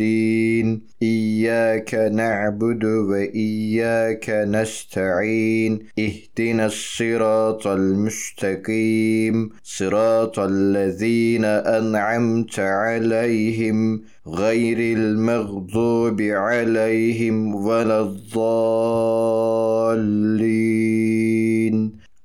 الدين إياك نعبد وإياك نستعين اهدنا الصراط المستقيم صراط الذين أنعمت عليهم غير المغضوب عليهم ولا الضالين.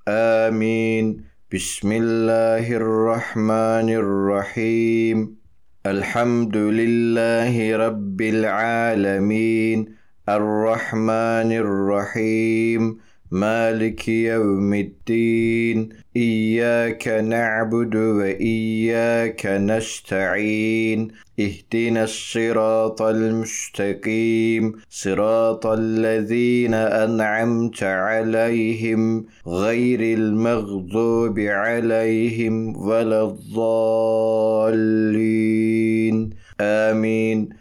آمين. بسم الله الرحمن الرحيم. الحمد لله رب العالمين الرحمن الرحيم مالك يوم الدين إياك نعبد وإياك نستعين. اهدنا الصراط المستقيم صراط الذين أنعمت عليهم غير المغضوب عليهم ولا الضالين. آمين.